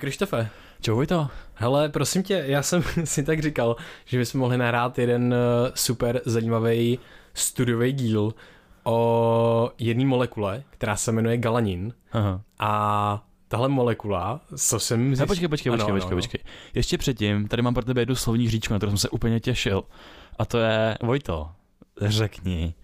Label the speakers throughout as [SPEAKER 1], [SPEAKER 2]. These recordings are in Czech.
[SPEAKER 1] Krištofe.
[SPEAKER 2] Čau to?
[SPEAKER 1] Hele, prosím tě, já jsem si tak říkal, že bychom mohli nahrát jeden eh, super zajímavý studiový díl o jedné molekule, která se jmenuje galanin. Aha. A tahle molekula, co jsem
[SPEAKER 2] zjistil... počkej, počkej, počkej, počkej, počkej. Ještě předtím, tady mám pro tebe jednu slovní říčku, na kterou jsem se úplně těšil. A to je, Vojto, řekni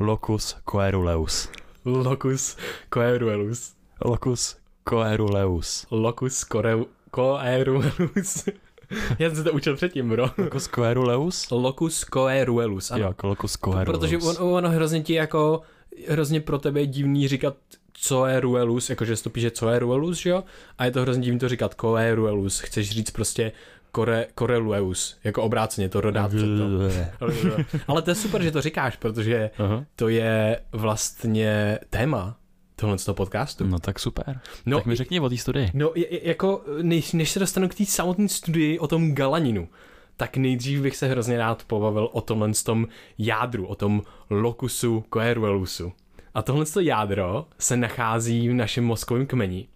[SPEAKER 2] locus coeruleus.
[SPEAKER 1] Locus coeruleus.
[SPEAKER 2] Locus Coeruleus.
[SPEAKER 1] Locus coreu, coeruleus. Já jsem se to učil předtím, bro.
[SPEAKER 2] Locus coeruleus?
[SPEAKER 1] Locus coeruleus,
[SPEAKER 2] ano. Jo, locus coeruleus.
[SPEAKER 1] Protože on, ono hrozně ti jako, hrozně pro tebe je divný říkat coeruleus, jakože se to píše coeruleus, že jo? A je to hrozně divný to říkat coeruleus. Chceš říct prostě Kore, Korelueus, jako obráceně to rodá před to. Ale to je super, že to říkáš, protože to je vlastně téma tohle z toho podcastu.
[SPEAKER 2] No tak super. No, tak mi řekni o té studii.
[SPEAKER 1] No jako, než, než se dostanu k té samotné studii o tom galaninu, tak nejdřív bych se hrozně rád pobavil o tomhle z tom jádru, o tom locusu coeruleusu. A tohle jádro se nachází v našem mozkovém kmeni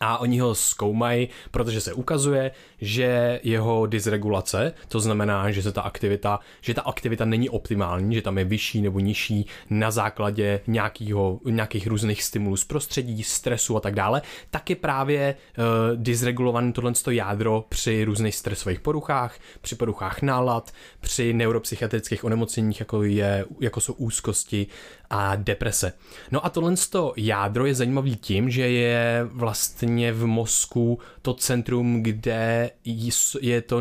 [SPEAKER 1] a oni ho zkoumají, protože se ukazuje, že jeho dysregulace, to znamená, že se ta aktivita, že ta aktivita není optimální, že tam je vyšší nebo nižší na základě nějakýho, nějakých různých stimulů z prostředí, stresu a tak dále, tak je právě uh, dysregulovaný tohle jádro při různých stresových poruchách, při poruchách nálad, při neuropsychiatrických onemocněních, jako, je, jako jsou úzkosti a deprese. No a tohle jádro je zajímavý tím, že je vlastně v mozku to centrum, kde je to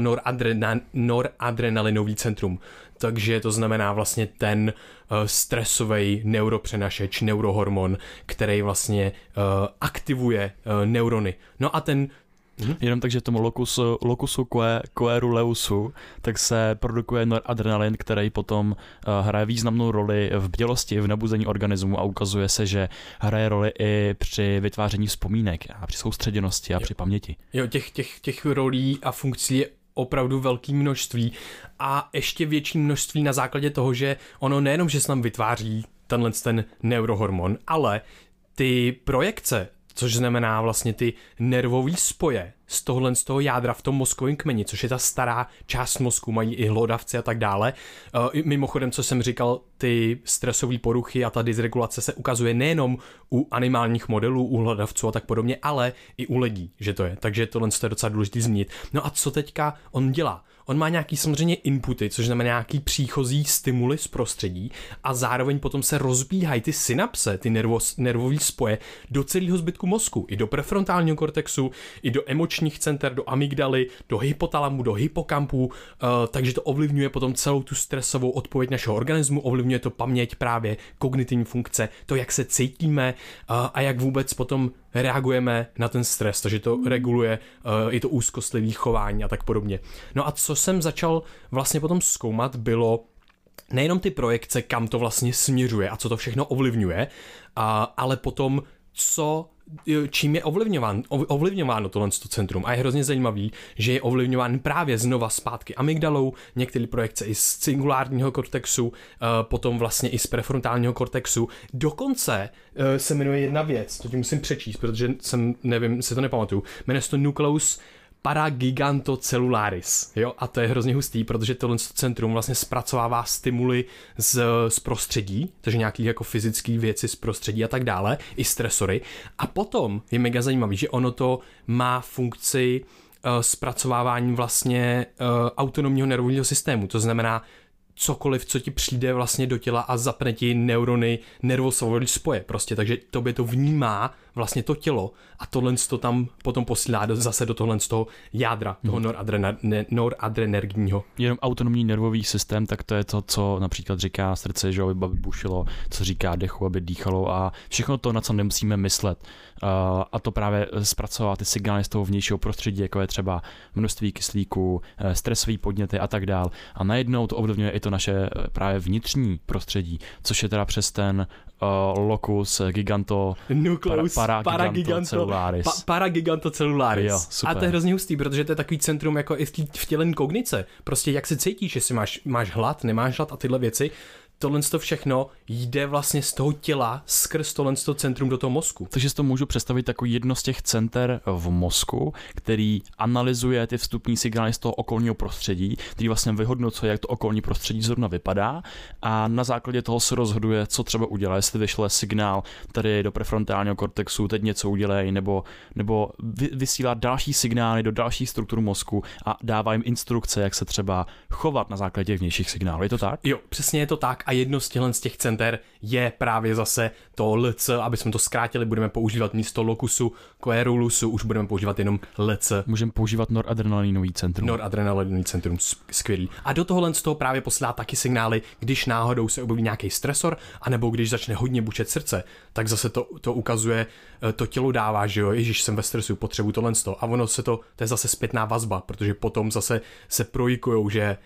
[SPEAKER 1] noradrenalinový centrum. Takže to znamená vlastně ten uh, stresový neuropřenašeč, neurohormon, který vlastně uh, aktivuje uh, neurony. No a ten
[SPEAKER 2] Mm-hmm. Jenom takže v tom lokusu, lokusu coeruleusu tak se produkuje noradrenalin, který potom uh, hraje významnou roli v bdělosti, v nabuzení organismu a ukazuje se, že hraje roli i při vytváření vzpomínek a při soustředěnosti a jo. při paměti.
[SPEAKER 1] Jo, těch, těch, těch rolí a funkcí je opravdu velké množství a ještě větší množství na základě toho, že ono nejenom, že se nám vytváří tenhle ten neurohormon, ale ty projekce což znamená vlastně ty nervové spoje z tohohle z toho jádra v tom mozkovém kmeni, což je ta stará část mozku, mají i hlodavci a tak dále. Uh, mimochodem, co jsem říkal, ty stresové poruchy a ta dysregulace se ukazuje nejenom u animálních modelů, u hlodavců a tak podobně, ale i u lidí, že to je. Takže tohle je docela důležité zmínit. No a co teďka on dělá? On má nějaký samozřejmě inputy, což znamená nějaký příchozí stimuly z prostředí a zároveň potom se rozbíhají ty synapse, ty nervos, nervové spoje do celého zbytku mozku, i do prefrontálního kortexu, i do emočních center, do amygdaly, do hypotalamu, do hypokampu, uh, takže to ovlivňuje potom celou tu stresovou odpověď našeho organismu, ovlivňuje to paměť právě, kognitivní funkce, to, jak se cítíme uh, a jak vůbec potom reagujeme na ten stres, takže to reguluje uh, i to úzkostlivý chování a tak podobně. No a co jsem začal vlastně potom zkoumat, bylo nejenom ty projekce, kam to vlastně směřuje a co to všechno ovlivňuje, a, ale potom co čím je ovlivňován, ovlivňováno tohle centrum. A je hrozně zajímavý, že je ovlivňován právě znova zpátky amygdalou, některé projekce i z cingulárního kortexu, eh, potom vlastně i z prefrontálního kortexu. Dokonce eh, se jmenuje jedna věc, to ti musím přečíst, protože jsem, nevím, si to nepamatuju, jmenuje se to Nucleus paragigantocellularis, jo, a to je hrozně hustý, protože tohle centrum vlastně zpracovává stimuly z, z prostředí, takže nějaký jako fyzické věci z prostředí a tak dále, i stresory. A potom je mega zajímavý, že ono to má funkci uh, zpracovávání vlastně uh, autonomního nervového systému, to znamená, cokoliv, co ti přijde vlastně do těla a zapne ti neurony nervosovody spoje prostě, takže tobě to vnímá vlastně to tělo a tohle to tam potom posílá do, zase do tohle z toho jádra, toho hmm. noradrenergního.
[SPEAKER 2] Jenom autonomní nervový systém, tak to je to, co například říká srdce, že aby bušilo, co říká dechu, aby dýchalo a všechno to, na co nemusíme myslet. A to právě zpracovat ty signály z toho vnějšího prostředí, jako je třeba množství kyslíku, eh, stresové podněty a tak dál. A najednou to ovlivňuje i to naše eh, právě vnitřní prostředí, což je teda přes ten uh, locus giganto
[SPEAKER 1] Nucleus para, para,
[SPEAKER 2] paragigantocellularis. Pa,
[SPEAKER 1] paragigantocellularis.
[SPEAKER 2] Jo, super.
[SPEAKER 1] A to je hrozně hustý, protože to je takový centrum jako i v tělen kognice. Prostě jak se cítíš, jestli máš, máš hlad, nemáš hlad a tyhle věci, tohle to všechno jde vlastně z toho těla skrz tohle to centrum do toho mozku.
[SPEAKER 2] Takže si to můžu představit jako jedno z těch center v mozku, který analyzuje ty vstupní signály z toho okolního prostředí, který vlastně vyhodnocuje, jak to okolní prostředí zrovna vypadá a na základě toho se rozhoduje, co třeba udělat, jestli vyšle signál tady do prefrontálního kortexu, teď něco udělej, nebo, nebo vysílá další signály do dalších struktur mozku a dává jim instrukce, jak se třeba chovat na základě vnějších signálů. Je to tak?
[SPEAKER 1] Jo, přesně je to tak a jedno z těchto z těch center je právě zase to LC, aby jsme to zkrátili, budeme používat místo lokusu, querulusu, už budeme používat jenom LC.
[SPEAKER 2] Můžeme používat noradrenalinový centrum.
[SPEAKER 1] Noradrenalinový centrum, skvělý. A do tohohle z toho právě posílá taky signály, když náhodou se objeví nějaký stresor, anebo když začne hodně bučet srdce, tak zase to, to ukazuje, to tělo dává, že jo, ježíš, jsem ve stresu, potřebuji tohle. A ono se to, to je zase zpětná vazba, protože potom zase se projikujou, že eh,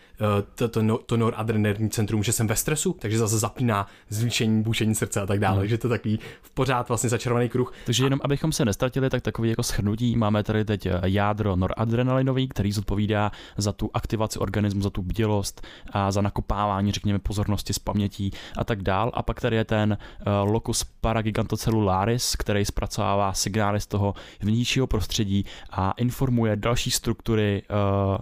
[SPEAKER 1] to, to, to, to noradrenální centrum, že jsem ve stresu, takže zase zapíná zvýšení bušení srdce a tak dále. Hmm. Že to je takový v pořád vlastně začarovaný kruh.
[SPEAKER 2] Takže jenom abychom se nestratili, tak takový jako shrnutí máme tady teď eh, jádro noradrenalinový, který zodpovídá za tu aktivaci organismu, za tu bdělost a za nakopávání, řekněme, pozornosti z pamětí a tak dál. A pak tady je ten uh, locus paragigantocellularis, který zpracovává signály z toho vnějšího prostředí a informuje další struktury, uh,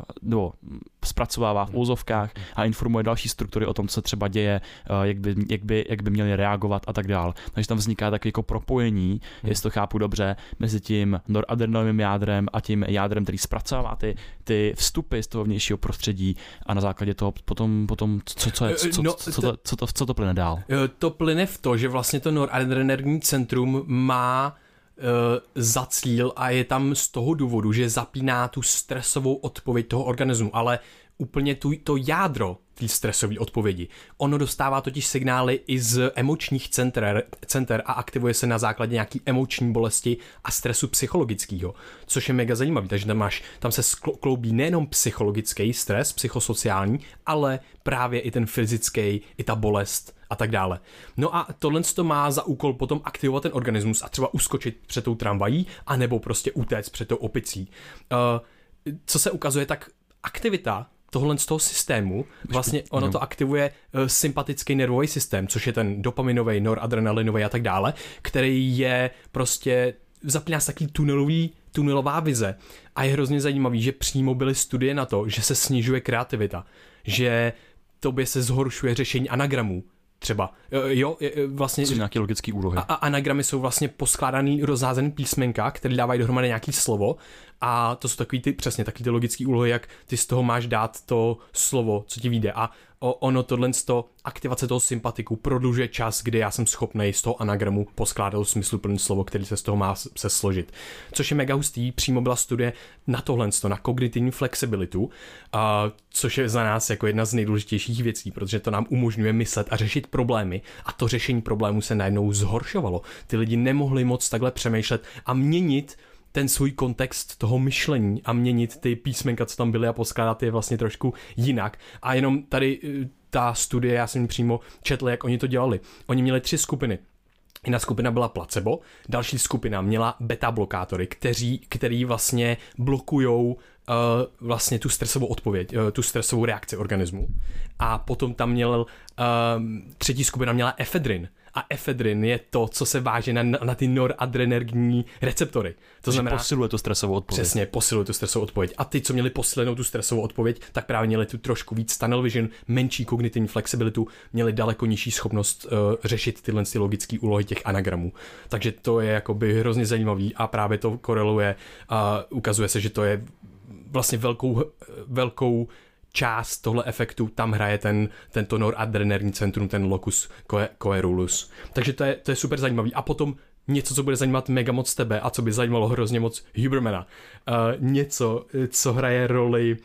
[SPEAKER 2] zpracovává v úzovkách a informuje další struktury o tom, co třeba děje, eh, jak by, jak by, jak by měli reagovat a tak dál. Takže tam vzniká tak jako propojení, hmm. jestli to chápu dobře, mezi tím noradrenalinovým jádrem a tím jádrem, který zpracovává ty, ty vstupy z toho vnějšího prostředí a na základě toho potom, potom co, co, je, co, no, co, co, to, co, to, co to plyne dál?
[SPEAKER 1] Eh, to plyne v to, že vlastně to noradrenergní centrum má za cíl a je tam z toho důvodu, že zapíná tu stresovou odpověď toho organismu, ale úplně tu, to jádro té stresové odpovědi. Ono dostává totiž signály i z emočních center, center a aktivuje se na základě nějaký emoční bolesti a stresu psychologického, což je mega zajímavý. Takže tam, máš, tam se skloubí nejenom psychologický stres, psychosociální, ale právě i ten fyzický, i ta bolest a tak dále. No a tohle to má za úkol potom aktivovat ten organismus a třeba uskočit před tou tramvají, anebo prostě utéct před tou opicí. Uh, co se ukazuje, tak aktivita tohle z toho systému, vlastně ono to aktivuje uh, sympatický nervový systém, což je ten dopaminový, noradrenalinový a tak dále, který je prostě zapíná se takový tunelový, tunelová vize. A je hrozně zajímavý, že přímo byly studie na to, že se snižuje kreativita, že tobě se zhoršuje řešení anagramů, třeba. Jo, vlastně...
[SPEAKER 2] Jsou nějaké logické úlohy.
[SPEAKER 1] A, a anagramy jsou vlastně poskládaný, rozházený písmenka, které dávají dohromady nějaký slovo a to jsou takový ty, přesně takový ty logické úlohy, jak ty z toho máš dát to slovo, co ti vyjde. A ono tohle toho, aktivace toho sympatiku prodlužuje čas, kdy já jsem schopný z toho anagramu poskládat smysluplné slovo, který se z toho má se složit. Což je mega hustý, přímo byla studie na tohle, na kognitivní flexibilitu, a, což je za nás jako jedna z nejdůležitějších věcí, protože to nám umožňuje myslet a řešit problémy a to řešení problémů se najednou zhoršovalo. Ty lidi nemohli moc takhle přemýšlet a měnit ten svůj kontext toho myšlení a měnit ty písmenka, co tam byly a poskládat je vlastně trošku jinak. A jenom tady ta studie, já jsem přímo četl, jak oni to dělali. Oni měli tři skupiny. Jedna skupina byla placebo, další skupina měla beta blokátory, kteří, který vlastně blokujou uh, vlastně tu stresovou odpověď, uh, tu stresovou reakci organismu. A potom tam měl, uh, třetí skupina měla efedrin, a efedrin je to, co se váže na, na ty noradrenergní receptory.
[SPEAKER 2] To znamená, posiluje tu stresovou odpověď.
[SPEAKER 1] Přesně, posiluje tu stresovou odpověď. A ty, co měli posilenou tu stresovou odpověď, tak právě měli tu trošku víc tunnel vision, menší kognitivní flexibilitu, měli daleko nižší schopnost uh, řešit tyhle ty logické úlohy těch anagramů. Takže to je jakoby hrozně zajímavý a právě to koreluje a ukazuje se, že to je vlastně velkou, velkou část tohle efektu tam hraje ten, tento noradrenerní centrum, ten locus coerulus. Takže to je, to je super zajímavý. A potom něco, co bude zajímat mega moc tebe a co by zajímalo hrozně moc Hubermana. Uh, něco, co hraje roli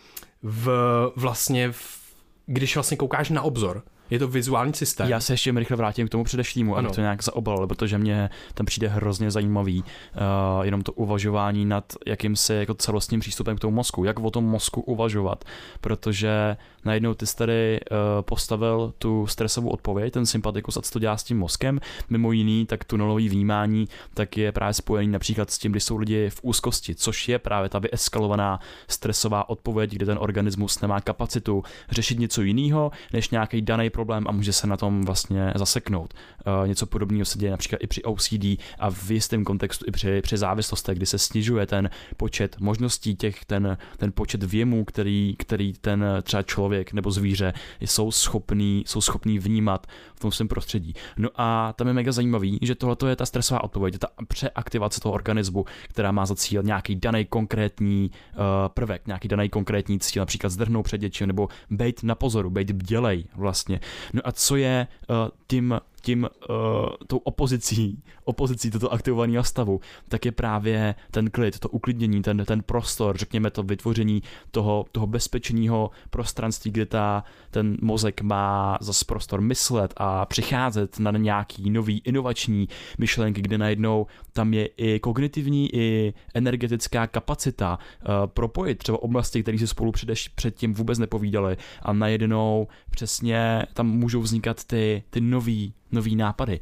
[SPEAKER 1] v vlastně, v, když vlastně koukáš na obzor, je to vizuální systém.
[SPEAKER 2] Já se ještě rychle vrátím k tomu předešlímu, abych to nějak zaobalil, protože mě tam přijde hrozně zajímavý uh, jenom to uvažování nad jakýmsi jako celostním přístupem k tomu mozku, jak o tom mozku uvažovat, protože najednou ty jsi tady uh, postavil tu stresovou odpověď, ten sympatikus a co to dělá s tím mozkem, mimo jiný, tak tunelový vnímání, tak je právě spojený například s tím, když jsou lidi v úzkosti, což je právě ta vyeskalovaná stresová odpověď, kde ten organismus nemá kapacitu řešit něco jiného, než nějaký daný problém a může se na tom vlastně zaseknout. Uh, něco podobného se děje například i při OCD a v jistém kontextu i při, při závislostech, kdy se snižuje ten počet možností těch, ten, ten počet věmů, který, který ten třeba člověk nebo zvíře jsou schopný, jsou schopný vnímat v tom svém prostředí. No a tam je mega zajímavý, že tohle je ta stresová odpověď, ta přeaktivace toho organismu, která má za cíl nějaký daný konkrétní uh, prvek, nějaký daný konkrétní cíl, například zdrhnout před něčím nebo být na pozoru, být bdělej vlastně. No a co je uh, tím tím, uh, tou opozicí, opozicí toto aktivovaného stavu, tak je právě ten klid, to uklidnění, ten, ten prostor, řekněme to vytvoření toho, toho bezpečného prostranství, kde ta, ten mozek má zase prostor myslet a přicházet na nějaký nový inovační myšlenky, kde najednou tam je i kognitivní, i energetická kapacita uh, propojit třeba oblasti, které si spolu předeš, předtím vůbec nepovídali a najednou přesně tam můžou vznikat ty, ty nový nový nápady.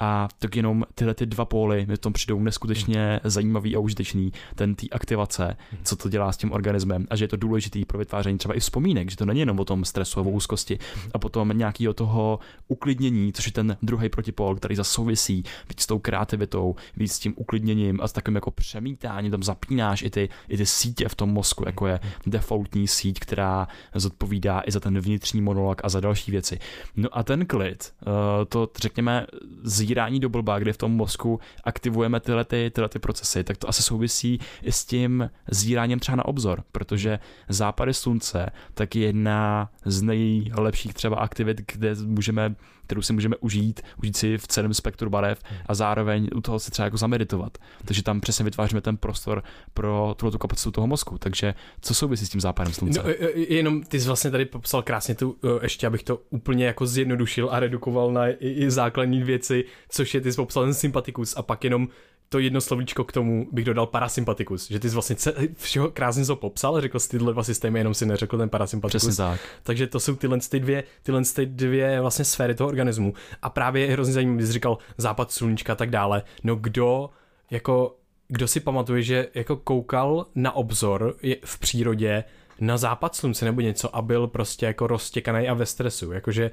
[SPEAKER 2] A tak jenom tyhle ty dva póly mi tom přijdou neskutečně zajímavý a užitečný, ten tý aktivace, co to dělá s tím organismem. A že je to důležitý pro vytváření třeba i vzpomínek, že to není jenom o tom stresu a o úzkosti. A potom nějakého toho uklidnění, což je ten druhý protipol, který zase souvisí víc s tou kreativitou, víc s tím uklidněním a s takovým jako přemítáním, tam zapínáš i ty, i ty sítě v tom mozku, jako je defaultní síť, která zodpovídá i za ten vnitřní monolog a za další věci. No a ten klid, eh, to řekněme z zírání do blba, kde v tom mozku aktivujeme tyhle, ty, tyhle ty procesy, tak to asi souvisí i s tím zíráním třeba na obzor, protože západy slunce tak je jedna z nejlepších třeba aktivit, kde můžeme kterou si můžeme užít, užít si v celém spektru barev a zároveň u toho si třeba jako zameditovat. Takže tam přesně vytváříme ten prostor pro tuto kapacitu toho mozku. Takže co souvisí s tím západem slunce? No,
[SPEAKER 1] jenom ty jsi vlastně tady popsal krásně tu, ještě abych to úplně jako zjednodušil a redukoval na i, i základní věci, což je ty jsi popsal ten sympatikus a pak jenom to jedno slovíčko k tomu bych dodal parasympatikus, že ty jsi vlastně všeho krásně to popsal, řekl jsi tyhle dva systémy, jenom si neřekl ten parasympatikus.
[SPEAKER 2] Přesně tak.
[SPEAKER 1] Takže to jsou tyhle ty dvě, tyhle ty dvě vlastně sféry toho organismu. A právě je hrozně zajímavé, jsi říkal západ sluníčka a tak dále. No kdo jako kdo si pamatuje, že jako koukal na obzor v přírodě na západ slunce nebo něco a byl prostě jako roztěkaný a ve stresu, jakože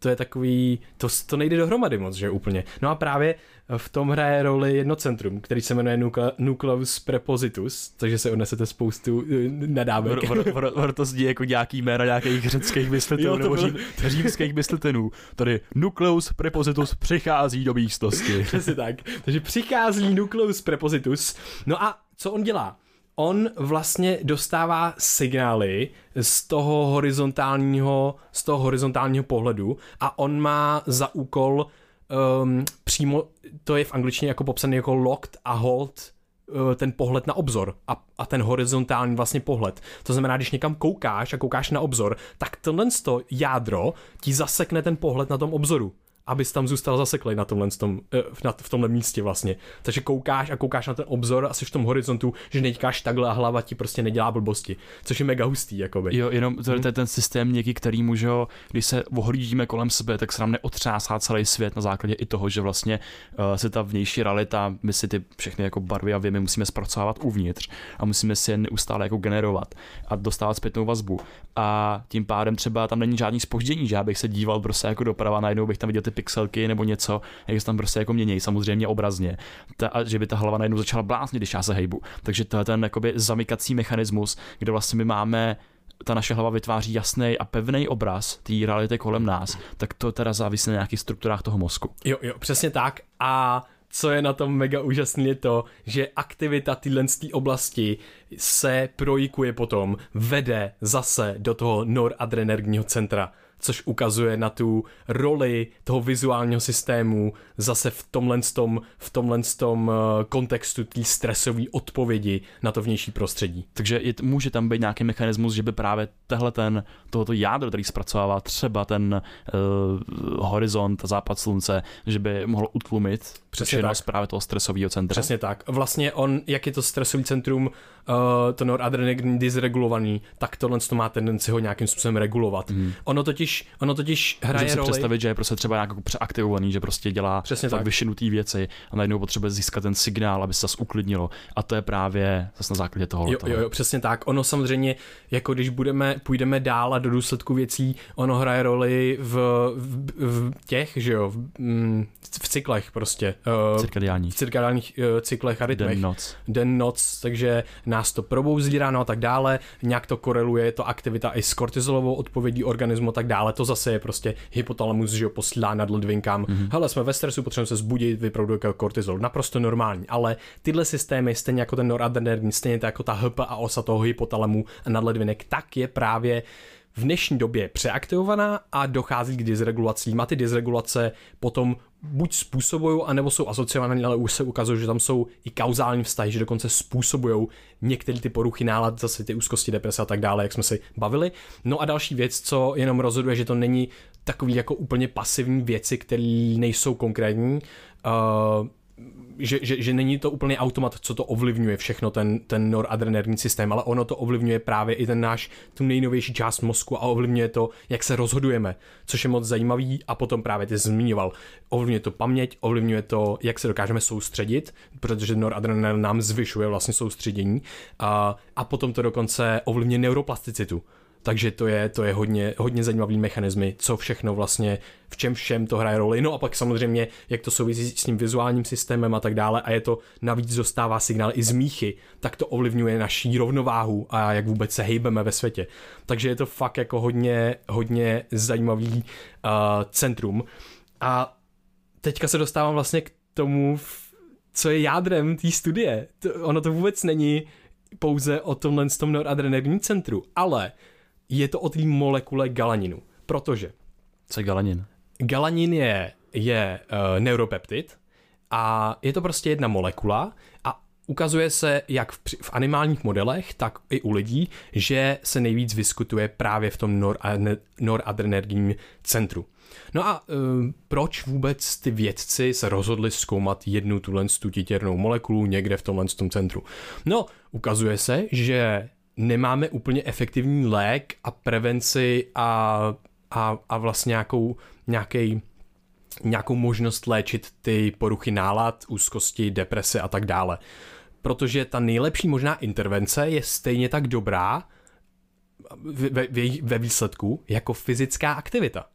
[SPEAKER 1] to je takový, to, to nejde dohromady moc, že úplně. No a právě v tom hraje roli jedno centrum, který se jmenuje Nucleus Prepositus, takže se odnesete spoustu eh, nadávek.
[SPEAKER 2] Ono to zní jako nějaký jména nějakých řeckých myslitelů nebo řím, římských myslitelů. Tady Nucleus Prepositus přichází do místnosti.
[SPEAKER 1] Přesně tak. Takže přichází Nucleus Prepositus. No a co on dělá? On vlastně dostává signály z toho horizontálního, z toho horizontálního pohledu a on má za úkol um, přímo, to je v angličtině jako popsaný jako locked a hold uh, ten pohled na obzor a, a ten horizontální vlastně pohled. To znamená, když někam koukáš a koukáš na obzor, tak tohle jádro ti zasekne ten pohled na tom obzoru abys tam zůstal zaseklej na tomhle, tom, eh, na, v tomhle místě vlastně. Takže koukáš a koukáš na ten obzor a jsi v tom horizontu, že neťkáš takhle a hlava ti prostě nedělá blbosti, což je mega hustý, jakoby.
[SPEAKER 2] Jo, jenom to, to je ten systém něký, který může, když se ohlídíme kolem sebe, tak se nám neotřásá celý svět na základě i toho, že vlastně uh, se ta vnější realita, my si ty všechny jako barvy a věmy musíme zpracovávat uvnitř a musíme si je neustále jako generovat a dostávat zpětnou vazbu. A tím pádem třeba tam není žádný spoždění, že já bych se díval prostě jako doprava, najednou bych tam viděl ty pixelky nebo něco, jak se tam prostě jako mění, samozřejmě obrazně. Ta, a že by ta hlava najednou začala bláznit, když já se hejbu. Takže to je ten jakoby zamykací mechanismus, kde vlastně my máme ta naše hlava vytváří jasný a pevný obraz té reality kolem nás, tak to teda závisí na nějakých strukturách toho mozku.
[SPEAKER 1] Jo, jo, přesně tak. A co je na tom mega úžasné je to, že aktivita téhle oblasti se projikuje potom, vede zase do toho noradrenergního centra což ukazuje na tu roli toho vizuálního systému zase v tomhle, tom, v tomhle tom eh, kontextu té stresové odpovědi na to vnější prostředí.
[SPEAKER 2] Takže je, může tam být nějaký mechanismus, že by právě tehle ten, tohoto jádro, který zpracovává třeba ten uh, horizont, západ slunce, že by mohl utlumit Přesně tak. právě toho stresového centra.
[SPEAKER 1] Přesně tak. Vlastně on, jak je to stresový centrum, uh, to noradrenalin dysregulovaný, tak tohle to má tendenci ho nějakým způsobem regulovat. Mm. Ono totiž, ono totiž hraje
[SPEAKER 2] Můžu si
[SPEAKER 1] roli...
[SPEAKER 2] představit, že je prostě třeba nějak jako přeaktivovaný, že prostě dělá Přesně tak vyšinutý věci a najednou potřebuje získat ten signál, aby se zase uklidnilo. A to je právě zase na základě toho.
[SPEAKER 1] Jo, jo, jo, přesně tak. Ono samozřejmě, jako když budeme, půjdeme dál a do důsledku věcí, ono hraje roli v, v, v těch, že jo, v, mm, v cyklech prostě.
[SPEAKER 2] Uh, cirkadiálních.
[SPEAKER 1] V cirkadiálních uh, cyklech a rytmech.
[SPEAKER 2] Den, noc.
[SPEAKER 1] Den, noc, takže nás to probouzí ráno a tak dále, nějak to koreluje, to aktivita i s kortizolovou odpovědí organismu a tak dále, to zase je prostě hypotalamus, že jo, posílá nad ledvinkám, mm-hmm. hele, jsme ve stresu, potřebujeme se zbudit, vyprodukuje kortizol, naprosto normální, ale tyhle systémy, stejně jako ten noradrenergin, stejně jako ta HP a osa toho hypotalamu a nadledvinek, tak je právě v dnešní době přeaktivovaná a dochází k dysregulacím a ty dysregulace potom buď způsobují, anebo jsou asociované, ale už se ukazuje, že tam jsou i kauzální vztahy, že dokonce způsobují některé ty poruchy nálad, zase ty úzkosti, deprese a tak dále, jak jsme si bavili. No a další věc, co jenom rozhoduje, že to není takový jako úplně pasivní věci, které nejsou konkrétní, uh, že, že, že není to úplně automat, co to ovlivňuje všechno, ten, ten noradrenergní systém, ale ono to ovlivňuje právě i ten náš, tu nejnovější část mozku a ovlivňuje to, jak se rozhodujeme, což je moc zajímavý a potom právě ty zmiňoval. Ovlivňuje to paměť, ovlivňuje to, jak se dokážeme soustředit, protože noradrenalin nám zvyšuje vlastně soustředění a, a potom to dokonce ovlivňuje neuroplasticitu takže to je, to je hodně, hodně zajímavý mechanismy, co všechno vlastně, v čem všem to hraje roli. No a pak samozřejmě, jak to souvisí s tím vizuálním systémem a tak dále a je to navíc dostává signál i z míchy, tak to ovlivňuje naší rovnováhu a jak vůbec se hejbeme ve světě. Takže je to fakt jako hodně, hodně zajímavý uh, centrum. A teďka se dostávám vlastně k tomu, co je jádrem té studie. To, ono to vůbec není pouze o tomhle tom noradrenergním centru, ale je to o té molekule galaninu. Protože...
[SPEAKER 2] Co je galanin?
[SPEAKER 1] Galanin je, je uh, neuropeptid a je to prostě jedna molekula a ukazuje se jak v, v animálních modelech, tak i u lidí, že se nejvíc vyskutuje právě v tom noradrenergním centru. No a uh, proč vůbec ty vědci se rozhodli zkoumat jednu tuhle tu titěrnou molekulu někde v tomhle tom centru? No, ukazuje se, že nemáme úplně efektivní lék a prevenci a, a, a vlastně nějakou, nějaký, nějakou možnost léčit ty poruchy nálad, úzkosti, deprese a tak dále. Protože ta nejlepší možná intervence je stejně tak dobrá ve, ve, ve výsledku jako fyzická aktivita.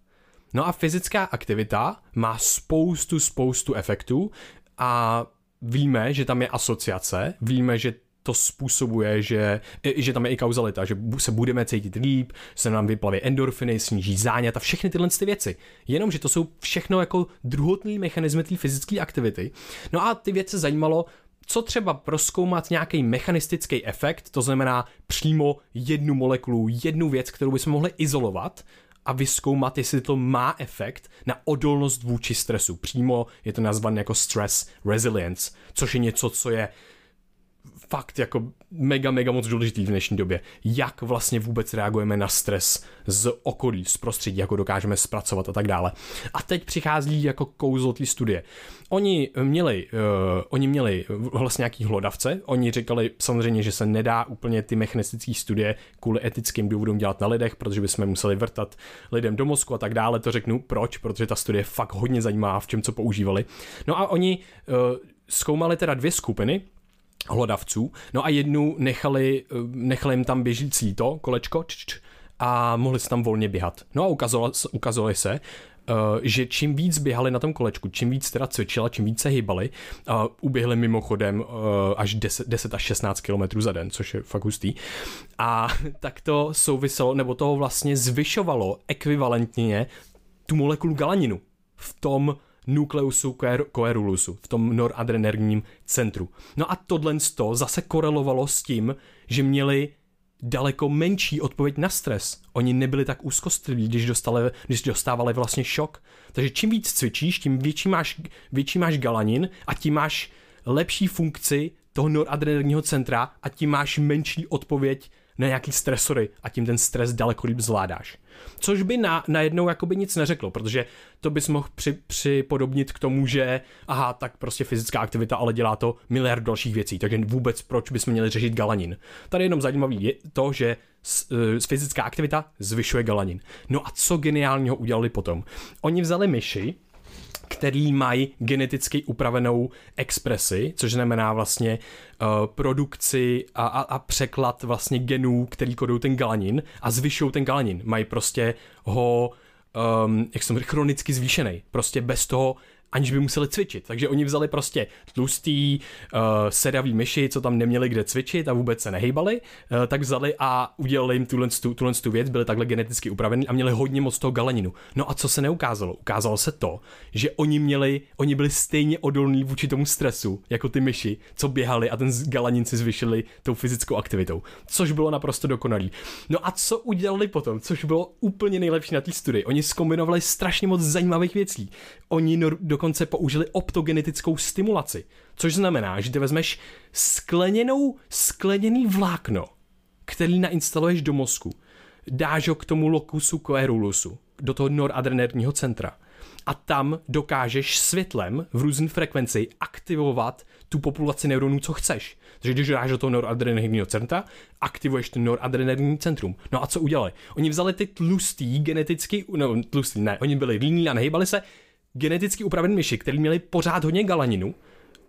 [SPEAKER 1] No a fyzická aktivita má spoustu, spoustu efektů a víme, že tam je asociace, víme, že to způsobuje, že, že tam je i kauzalita, že se budeme cítit líp, se nám vyplaví endorfiny, sníží zánět a všechny tyhle ty věci. Jenom, že to jsou všechno jako druhotný mechanismy té fyzické aktivity. No a ty věci zajímalo, co třeba proskoumat nějaký mechanistický efekt, to znamená přímo jednu molekulu, jednu věc, kterou bychom mohli izolovat a vyskoumat, jestli to má efekt na odolnost vůči stresu. Přímo je to nazvané jako stress resilience, což je něco, co je fakt jako mega, mega moc důležitý v dnešní době. Jak vlastně vůbec reagujeme na stres z okolí, z prostředí, jako dokážeme zpracovat a tak dále. A teď přichází jako kouzlo té studie. Oni měli, uh, oni měli vlastně nějaký hlodavce, oni říkali samozřejmě, že se nedá úplně ty mechanistické studie kvůli etickým důvodům dělat na lidech, protože bychom museli vrtat lidem do mozku a tak dále. To řeknu proč, protože ta studie fakt hodně zajímá, v čem co používali. No a oni uh, zkoumali teda dvě skupiny, hlodavců, no a jednu nechali, eh, nechali jim tam běžící to kolečko č, č, a mohli se tam volně běhat. No a ukazovali, ukazovali se, Uh, že čím víc běhali na tom kolečku, čím víc teda cvičila, čím víc se hýbali, uh, uběhli mimochodem uh, až 10, 10 až 16 km za den, což je fakt hustý. A tak to souviselo, nebo toho vlastně zvyšovalo ekvivalentně tu molekulu galaninu v tom nukleusu koerulusu, v tom noradrenergním centru. No a tohle zase korelovalo s tím, že měli daleko menší odpověď na stres. Oni nebyli tak úzkostliví, když, dostali, když dostávali vlastně šok. Takže čím víc cvičíš, tím větší máš, větší máš galanin a tím máš lepší funkci toho noradrenergního centra a tím máš menší odpověď na nějaký stresory a tím ten stres daleko líp zvládáš. Což by na, najednou jakoby nic neřeklo, protože to bys mohl při, připodobnit k tomu, že aha, tak prostě fyzická aktivita, ale dělá to miliard dalších věcí, takže vůbec proč bychom měli řešit galanin. Tady jenom zajímavý je to, že uh, fyzická aktivita zvyšuje galanin. No a co geniálního udělali potom? Oni vzali myši, který mají geneticky upravenou expresi, což znamená vlastně uh, produkci a, a, a překlad vlastně genů, který kodují ten galanin a zvyšují ten galanin. Mají prostě ho um, jak jsem řekl, chronicky zvýšený. Prostě bez toho aniž by museli cvičit. Takže oni vzali prostě tlustý, uh, sedavý myši, co tam neměli kde cvičit a vůbec se nehejbali, uh, tak vzali a udělali jim tuhle, tu, tuhle tu věc, byli takhle geneticky upravení a měli hodně moc toho galeninu. No a co se neukázalo? Ukázalo se to, že oni měli, oni byli stejně odolní vůči tomu stresu, jako ty myši, co běhali a ten galanin si zvyšili tou fyzickou aktivitou, což bylo naprosto dokonalý. No a co udělali potom, což bylo úplně nejlepší na té studii? Oni skombinovali strašně moc zajímavých věcí. Oni no, použili optogenetickou stimulaci, což znamená, že ty vezmeš skleněnou, skleněný vlákno, který nainstaluješ do mozku, dáš ho k tomu lokusu coerulusu, do toho noradrenerního centra a tam dokážeš světlem v různé frekvenci aktivovat tu populaci neuronů, co chceš. Takže když dáš do toho noradrenerního centra, aktivuješ ten noradrenerní centrum. No a co udělali? Oni vzali ty tlustý geneticky, no tlustý, ne, oni byli líní a nehybali se, geneticky upravený myši, který měli pořád hodně galaninu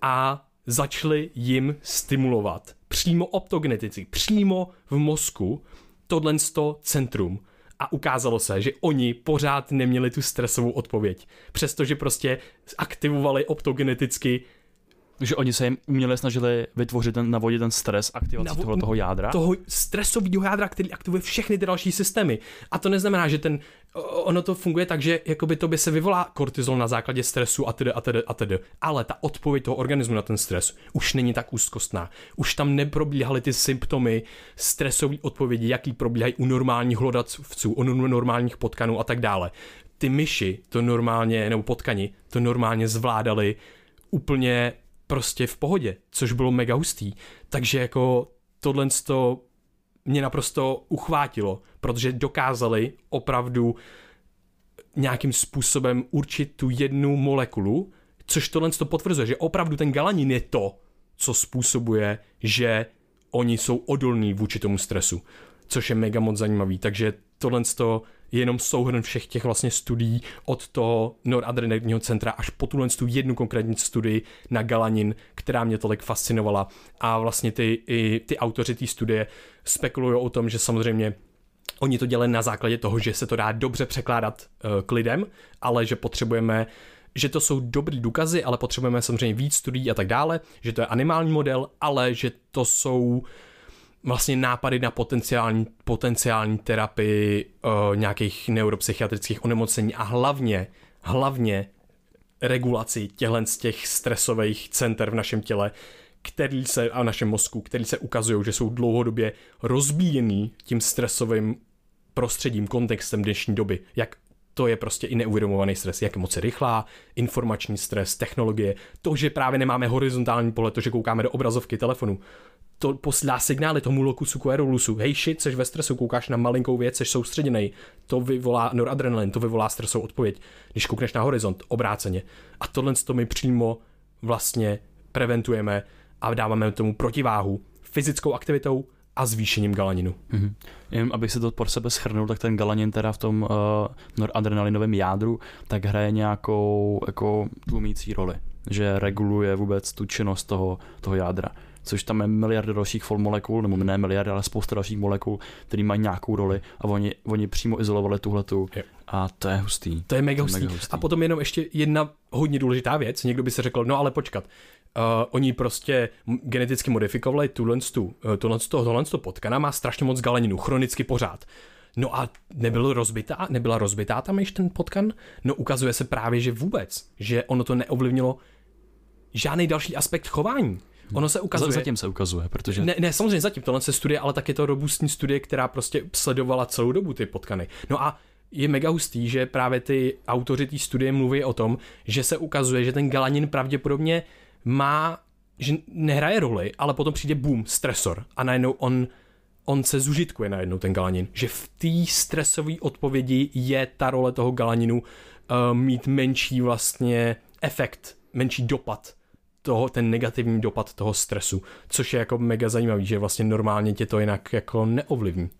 [SPEAKER 1] a začali jim stimulovat přímo optogeneticky, přímo v mozku tohle centrum a ukázalo se, že oni pořád neměli tu stresovou odpověď, přestože prostě aktivovali optogeneticky
[SPEAKER 2] že oni se jim uměle snažili vytvořit ten, navodit ten stres aktivací Navo- toho, toho jádra?
[SPEAKER 1] Toho stresového jádra, který aktivuje všechny ty další systémy. A to neznamená, že ten, ono to funguje tak, že jakoby to by se vyvolá kortizol na základě stresu a tedy a tedy a tedy. Ale ta odpověď toho organismu na ten stres už není tak úzkostná. Už tam neprobíhaly ty symptomy stresové odpovědi, jaký probíhají u normálních hlodavců, u normálních potkanů a tak dále. Ty myši to normálně, nebo potkani, to normálně zvládali úplně prostě v pohodě, což bylo mega hustý. Takže jako tohle to mě naprosto uchvátilo, protože dokázali opravdu nějakým způsobem určit tu jednu molekulu, což tohle to potvrzuje, že opravdu ten galanin je to, co způsobuje, že oni jsou odolní vůči tomu stresu, což je mega moc zajímavý. Takže tohle to jenom souhrn všech těch vlastně studií od toho noradrenergního centra až po tuhle tu jednu konkrétní studii na galanin, která mě tolik fascinovala. A vlastně ty, i ty autoři té studie spekulují o tom, že samozřejmě Oni to dělají na základě toho, že se to dá dobře překládat uh, k lidem, ale že potřebujeme že to jsou dobrý důkazy, ale potřebujeme samozřejmě víc studií a tak dále, že to je animální model, ale že to jsou uh, vlastně nápady na potenciální, potenciální terapii uh, nějakých neuropsychiatrických onemocnění a hlavně, hlavně regulaci těchto z těch stresových center v našem těle, který se, a v našem mozku, který se ukazují, že jsou dlouhodobě rozbíjený tím stresovým prostředím, kontextem dnešní doby, jak to je prostě i neuvědomovaný stres, jak moc je rychlá, informační stres, technologie, to, že právě nemáme horizontální pohled, to, že koukáme do obrazovky telefonu, to posílá signály tomu lokusu coerulusu. Hej shit, seš ve stresu, koukáš na malinkou věc, seš soustředěný. To vyvolá noradrenalin, to vyvolá stresovou odpověď. Když koukneš na horizont, obráceně. A tohle to my přímo vlastně preventujeme a dáváme tomu protiváhu fyzickou aktivitou a zvýšením galaninu.
[SPEAKER 2] Mm-hmm. Abych si to pro sebe schrnul, tak ten galanin teda v tom uh, noradrenalinovém jádru tak hraje nějakou jako tlumící roli, že reguluje vůbec tu činnost toho, toho jádra což tam je miliardy dalších molekul, nebo ne miliardy, ale spousta dalších molekul, které mají nějakou roli a oni, oni přímo izolovali tuhletu a to je hustý.
[SPEAKER 1] To je mega, to hustý. mega hustý. A potom jenom ještě jedna hodně důležitá věc, někdo by se řekl, no ale počkat, Uh, oni prostě geneticky modifikovali tuhle, tu, uh, tuhle, tohle potkana, má strašně moc galeninu, chronicky pořád. No a nebyl rozbitá, nebyla rozbitá tam ještě ten potkan? No ukazuje se právě, že vůbec, že ono to neovlivnilo žádný další aspekt chování. Ono se ukazuje.
[SPEAKER 2] Zatím se ukazuje, protože.
[SPEAKER 1] Ne, ne samozřejmě zatím, tohle se studie, ale tak je to robustní studie, která prostě sledovala celou dobu ty potkany. No a je mega hustý, že právě ty autoři té studie mluví o tom, že se ukazuje, že ten galanin pravděpodobně má, že nehraje roli, ale potom přijde boom, stresor a najednou on on se zužitkuje najednou ten galanin, že v té stresové odpovědi je ta role toho galaninu uh, mít menší vlastně efekt, menší dopad toho, ten negativní dopad toho stresu, což je jako mega zajímavý, že vlastně normálně tě to jinak jako neovlivní.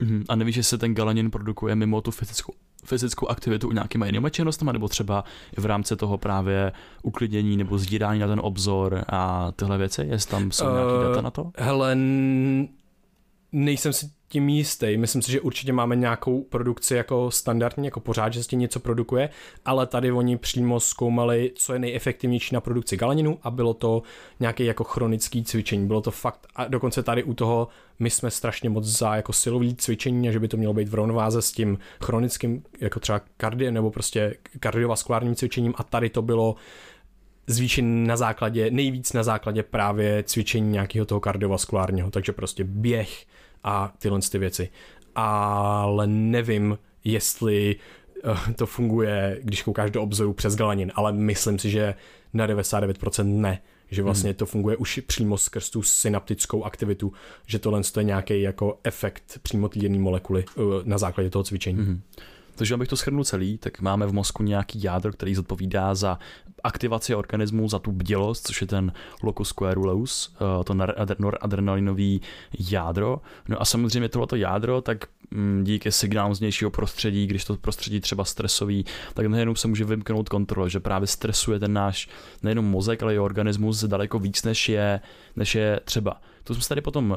[SPEAKER 2] Mm-hmm. A nevíš, že se ten galanin produkuje mimo tu fyzickou, fyzickou aktivitu u nějakýma jinýma činnostmi, nebo třeba v rámci toho právě uklidnění nebo sdírání na ten obzor a tyhle věci? Jestli tam jsou uh, nějaké data na to?
[SPEAKER 1] Hele, nejsem si tím jistý. Myslím si, že určitě máme nějakou produkci jako standardní, jako pořád, že se něco produkuje, ale tady oni přímo zkoumali, co je nejefektivnější na produkci galaninu a bylo to nějaké jako chronické cvičení. Bylo to fakt, a dokonce tady u toho my jsme strašně moc za jako silový cvičení a že by to mělo být v rovnováze s tím chronickým, jako třeba kardie nebo prostě kardiovaskulárním cvičením a tady to bylo zvýšen na základě, nejvíc na základě právě cvičení nějakého toho kardiovaskulárního, takže prostě běh a tyhle ty věci. Ale nevím, jestli eh, to funguje, když koukáš do obzoru přes galanin, ale myslím si, že na 99% ne, že vlastně hmm. to funguje už přímo skrz tu synaptickou aktivitu, že tohle je nějaký jako efekt přímo té jedné molekuly eh, na základě toho cvičení. Hmm.
[SPEAKER 2] Takže abych to shrnul celý, tak máme v mozku nějaký jádro, který zodpovídá za aktivaci organismu, za tu bdělost, což je ten locus coeruleus, eh, to noradrenalinový jádro. No a samozřejmě tohleto jádro, tak mm, díky signálům z vnějšího prostředí, když to prostředí třeba stresový, tak nejenom se může vymknout kontrole, že právě stresuje ten náš nejenom mozek, ale i organismus daleko víc, než je, než je třeba. Tu jsme tady potom uh,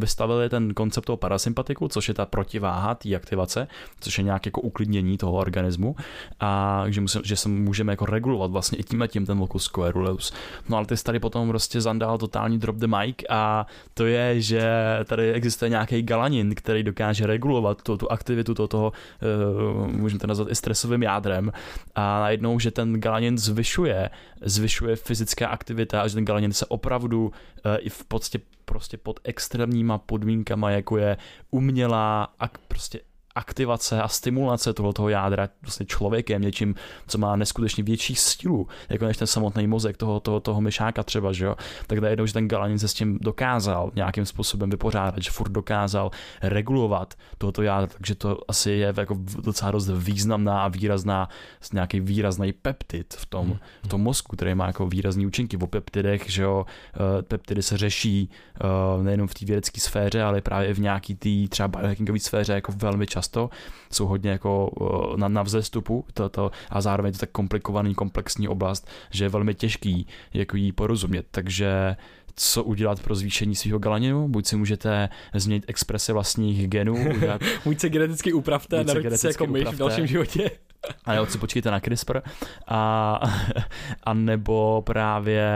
[SPEAKER 2] vystavili ten koncept toho parasympatiku, což je ta protiváha té aktivace, což je nějaké jako uklidnění toho organismu a že, musím, že se můžeme jako regulovat vlastně i tím tím ten locus coeruleus. No ale ty jsi tady potom prostě zandal totální drop the mic a to je, že tady existuje nějaký galanin, který dokáže regulovat tu, tu aktivitu toho, toho uh, můžeme to nazvat i stresovým jádrem a najednou, že ten galanin zvyšuje, zvyšuje fyzická aktivita a že ten galanin se opravdu uh, i v podstatě prostě pod extrémníma podmínkama, jako je umělá a prostě aktivace a stimulace tohoto jádra. Vlastně člověkem, něčím, co má neskutečně větší sílu, jako než ten samotný mozek toho, toho, toho myšáka třeba, že jo, tak najednou, že ten galanin se s tím dokázal nějakým způsobem vypořádat, že furt dokázal regulovat tohoto jádra, takže to asi je jako docela dost významná a výrazná, nějaký výrazný peptid v tom, v tom mozku, který má jako výrazný účinky. O peptidech, že jo, eh, peptidy se řeší eh, nejenom v té vědecké sféře, ale právě v nějaký té třeba biohackingové sféře jako velmi často často, jsou hodně jako na, na vzestupu to, to, a zároveň je to tak komplikovaný, komplexní oblast, že je velmi těžký jako jí porozumět, takže co udělat pro zvýšení svého galaninu. Buď si můžete změnit exprese vlastních genů. Udělat...
[SPEAKER 1] Buď se geneticky upravte narodit se jako myš v dalším životě.
[SPEAKER 2] A jo, si počkejte na CRISPR. A, a nebo právě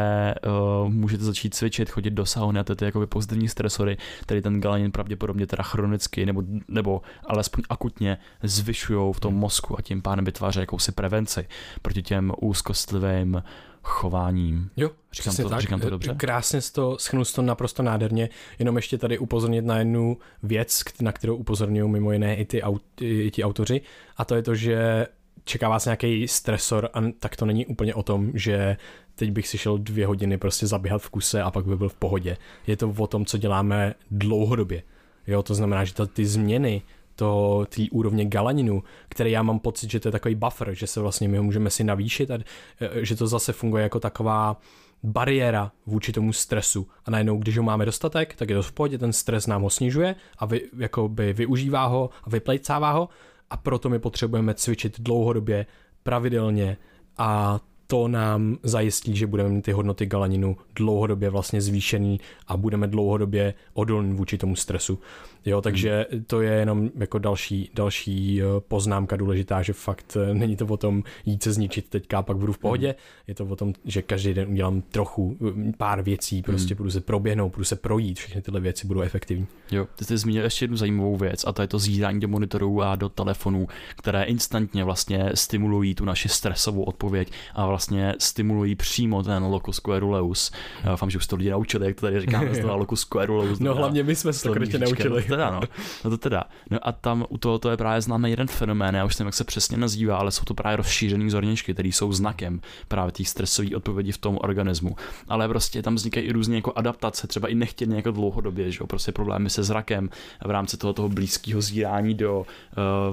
[SPEAKER 2] uh, můžete začít cvičit, chodit do sauny a to je jako pozitivní stresory, který ten galanin pravděpodobně teda chronicky nebo, nebo alespoň akutně zvyšují v tom mozku a tím pádem vytváří jakousi prevenci proti těm úzkostlivým chováním.
[SPEAKER 1] Jo,
[SPEAKER 2] říkám to,
[SPEAKER 1] tak.
[SPEAKER 2] říkám to dobře.
[SPEAKER 1] Krásně to, schnul to naprosto nádherně. Jenom ještě tady upozornit na jednu věc, na kterou upozorňují mimo jiné i, ty, i ti autoři, a to je to, že čeká vás nějaký stresor, a tak to není úplně o tom, že teď bych si šel dvě hodiny prostě zaběhat v kuse a pak by byl v pohodě. Je to o tom, co děláme dlouhodobě. Jo, to znamená, že ty změny to té úrovně galaninu, který já mám pocit, že to je takový buffer, že se vlastně my ho můžeme si navýšit a e, že to zase funguje jako taková bariéra vůči tomu stresu. A najednou, když ho máme dostatek, tak je to v pohodě, ten stres nám ho snižuje a vy, jakoby využívá ho a vyplejcává ho a proto my potřebujeme cvičit dlouhodobě, pravidelně a to nám zajistí, že budeme mít ty hodnoty galaninu dlouhodobě vlastně zvýšený a budeme dlouhodobě odolní vůči tomu stresu. Jo, takže to je jenom jako další, další eh, poznámka důležitá, že fakt eh, není to o tom jít se zničit teďka pak budu v pohodě, hmm. je to o tom, že každý den udělám trochu, eh, pár věcí, prostě hmm. budu se proběhnout, budu se projít, všechny tyhle věci budou efektivní.
[SPEAKER 2] Jo, ty jsi zmínil ještě jednu zajímavou věc a to je to zírání do monitorů a do telefonů, které instantně vlastně stimulují tu naši stresovou odpověď a vlastně stimulují přímo ten locus coeruleus. Já doufám, že už to lidi naučili, jak to tady říkáme, to locus coeruleus.
[SPEAKER 1] No hlavně my jsme se to konečně naučili
[SPEAKER 2] teda, no. no to teda. No a tam u toho to je právě známý jeden fenomén, já už nevím, jak se přesně nazývá, ale jsou to právě rozšířené zorničky, které jsou znakem právě těch stresových odpovědí v tom organismu. Ale prostě tam vznikají i různé jako adaptace, třeba i nechtěně jako dlouhodobě, že jo, prostě problémy se zrakem v rámci toho, toho blízkého zírání do uh,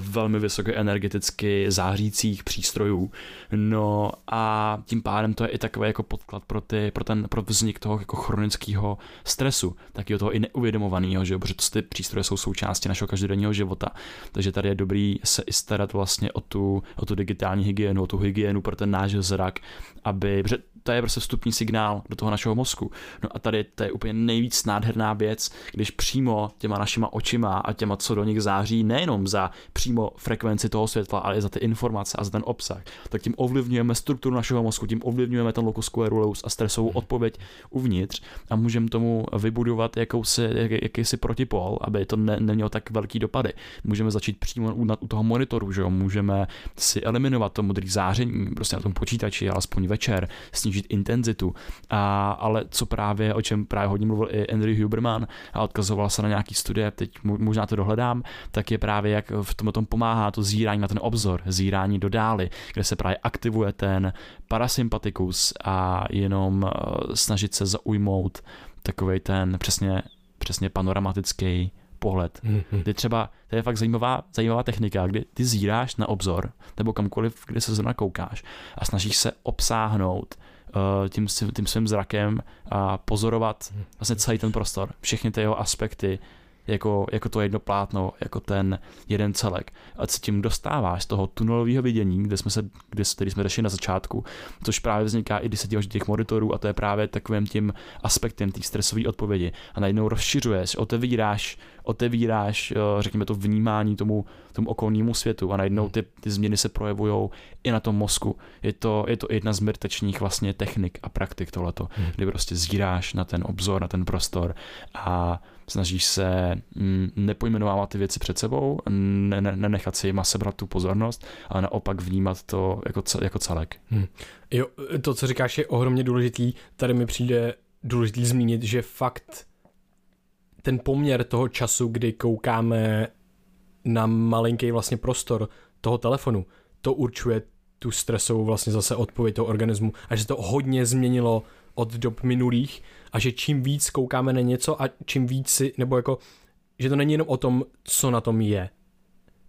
[SPEAKER 2] velmi vysoké energeticky zářících přístrojů. No a tím pádem to je i takový jako podklad pro, ty, pro ten pro vznik toho jako chronického stresu, taky toho i neuvědomovaného, že jo, protože to ty přístroje jsou součástí našeho každodenního života. Takže tady je dobrý se i starat vlastně o tu, o tu digitální hygienu, o tu hygienu pro ten náš zrak, aby, protože to je prostě vstupní signál do toho našeho mozku. No a tady to je úplně nejvíc nádherná věc, když přímo těma našima očima a těma, co do nich září, nejenom za přímo frekvenci toho světla, ale i za ty informace a za ten obsah, tak tím ovlivňujeme strukturu našeho mozku, tím ovlivňujeme ten locus coeruleus a stresovou odpověď uvnitř a můžeme tomu vybudovat jakousi, jak, jakýsi protipol, aby to ne, nemělo tak velký dopady. Můžeme začít přímo u, u toho monitoru, že jo? můžeme si eliminovat to modré záření prostě na tom počítači, alespoň večer, snížit intenzitu. A, ale co právě, o čem právě hodně mluvil i Andrew Huberman a odkazoval se na nějaký studie, teď možná to dohledám, tak je právě jak v tom, tom pomáhá to zírání na ten obzor, zírání do dály, kde se právě aktivuje ten parasympatikus a jenom uh, snažit se zaujmout takový ten přesně přesně panoramatický pohled. Mm-hmm. Kdy třeba, to je fakt zajímavá, zajímavá technika, kdy ty zíráš na obzor, nebo kamkoliv, kde se zrovna koukáš a snažíš se obsáhnout uh, tím, tím svým zrakem a pozorovat mhm. vlastně celý ten prostor, všechny ty jeho aspekty, jako, jako to jedno plátno, jako ten jeden celek. A se tím dostáváš z toho tunelového vidění, kde jsme se, kde, který jsme řešili na začátku, což právě vzniká i když se díváš do těch monitorů a to je právě takovým tím aspektem té stresové odpovědi. A najednou rozšiřuješ, otevíráš, otevíráš, eh, řekněme to vnímání tomu, tomu okolnímu světu a najednou ty, ty změny se projevují i na tom mozku. Je to, je to jedna z mrtečních vlastně technik a praktik tohleto, hmm. kdy prostě zíráš na ten obzor, na ten prostor a snažíš se mm, nepojmenovávat ty věci před sebou, ne, ne, nenechat si jima sebrat tu pozornost, ale naopak vnímat to jako, jako celek. Hmm.
[SPEAKER 1] Jo, to, co říkáš, je ohromně důležitý. Tady mi přijde důležitý zmínit, že fakt ten poměr toho času, kdy koukáme na malinký vlastně prostor toho telefonu, to určuje tu stresovou vlastně zase odpověď toho organismu a že to hodně změnilo od dob minulých a že čím víc koukáme na něco a čím víc si, nebo jako, že to není jenom o tom, co na tom je,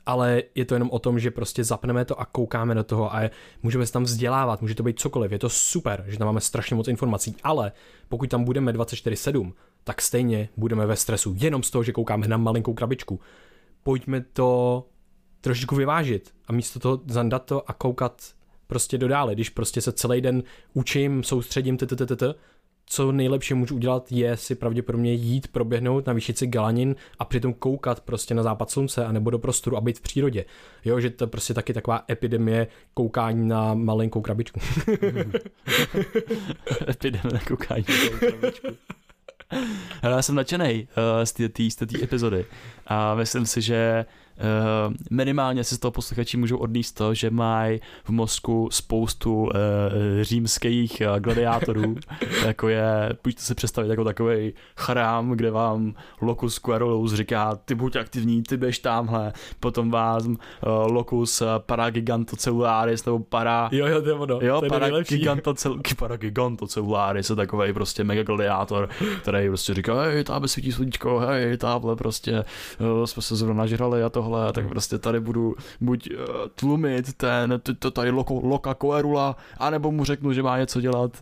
[SPEAKER 1] ale je to jenom o tom, že prostě zapneme to a koukáme do toho a můžeme se tam vzdělávat, může to být cokoliv, je to super, že tam máme strašně moc informací, ale pokud tam budeme 24-7, tak stejně budeme ve stresu, jenom z toho, že koukáme na malinkou krabičku. Pojďme to trošičku vyvážit a místo toho zandat to a koukat prostě dodále, když prostě se celý den učím, soustředím, t, co nejlepší můžu udělat, je si pravděpodobně jít, proběhnout, navýšit si galanin a přitom koukat prostě na západ slunce a nebo do prostoru a být v přírodě. Jo, že to je prostě taky taková epidemie koukání na malinkou krabičku.
[SPEAKER 2] epidemie na koukání na krabičku. Hele, já jsem nadšený uh, z té epizody. A myslím si, že Uh, minimálně si z toho posluchači můžou odníst to, že mají v mozku spoustu uh, římských uh, gladiátorů, jako je, pojďte si představit jako takový chrám, kde vám Locus Querulus říká, ty buď aktivní, ty běž tamhle, potom vám uh, Locus Paragigantocellularis nebo para...
[SPEAKER 1] Jo, jo, to je ono,
[SPEAKER 2] jo,
[SPEAKER 1] to je
[SPEAKER 2] Paragigantocell... Paragigantocellularis je takový prostě mega gladiátor, který prostě říká, hej, táhle svítí sluníčko, hej, táhle prostě jsme se zrovna nažrali a to tohle, tak hmm. prostě tady budu buď uh, tlumit ten, to tady loka koerula, anebo mu řeknu, že má něco dělat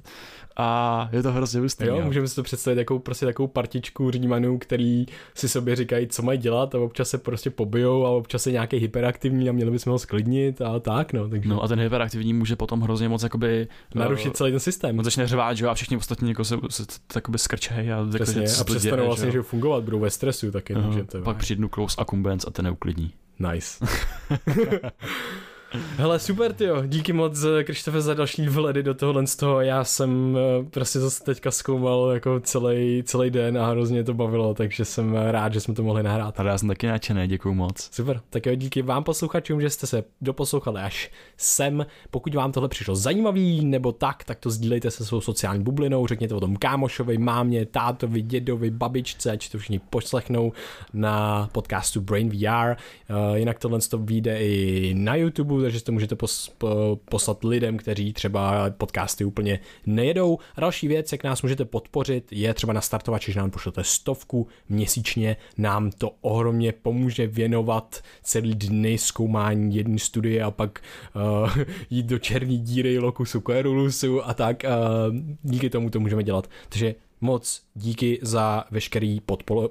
[SPEAKER 2] a je to hrozně hustý.
[SPEAKER 1] Jo, jo, můžeme si to představit jako prostě takovou partičku římanů, který si sobě říkají, co mají dělat a občas se prostě pobijou a občas je nějaký hyperaktivní a měli bychom ho sklidnit a tak, no. Takže...
[SPEAKER 2] No a ten hyperaktivní může potom hrozně moc jakoby...
[SPEAKER 1] Narušit uh, celý ten systém.
[SPEAKER 2] On začne řvát, že jo, a všichni ostatní jako se, se takoby skrčejí a,
[SPEAKER 1] Přesně, a přestanou vlastně, že fungovat, budou ve stresu taky. Uh,
[SPEAKER 2] takže to pak přijdu close accumbens a ten neuklidní.
[SPEAKER 1] Nice. Hele, super, ty jo. Díky moc, eh, Krištofe, za další vhledy do tohohle z toho. Já jsem eh, prostě zase teďka zkoumal jako celý, celý den a hrozně to bavilo, takže jsem rád, že jsme to mohli nahrát.
[SPEAKER 2] Ale já jsem taky nadšený, děkuji moc.
[SPEAKER 1] Super, tak jo, díky vám posluchačům, že jste se doposlouchali až sem. Pokud vám tohle přišlo zajímavý nebo tak, tak to sdílejte se svou sociální bublinou, řekněte o tom kámošovi, mámě, tátovi, dědovi, babičce, ať to všichni poslechnou na podcastu Brain VR. Eh, jinak tohle to vyjde i na YouTube, takže to můžete pos, po, poslat lidem, kteří třeba podcasty úplně nejedou. A další věc, jak nás můžete podpořit, je třeba nastartovat, že nám pošlete stovku měsíčně, nám to ohromně pomůže věnovat celý dny zkoumání jedné studie a pak uh, jít do černé díry lokusu Querulusu a tak. Uh, díky tomu to můžeme dělat. Takže moc díky za veškerý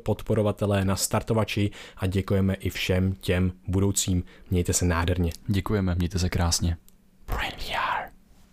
[SPEAKER 1] podporovatelé na startovači a děkujeme i všem těm budoucím. Mějte se nádherně.
[SPEAKER 2] Děkujeme, mějte se krásně.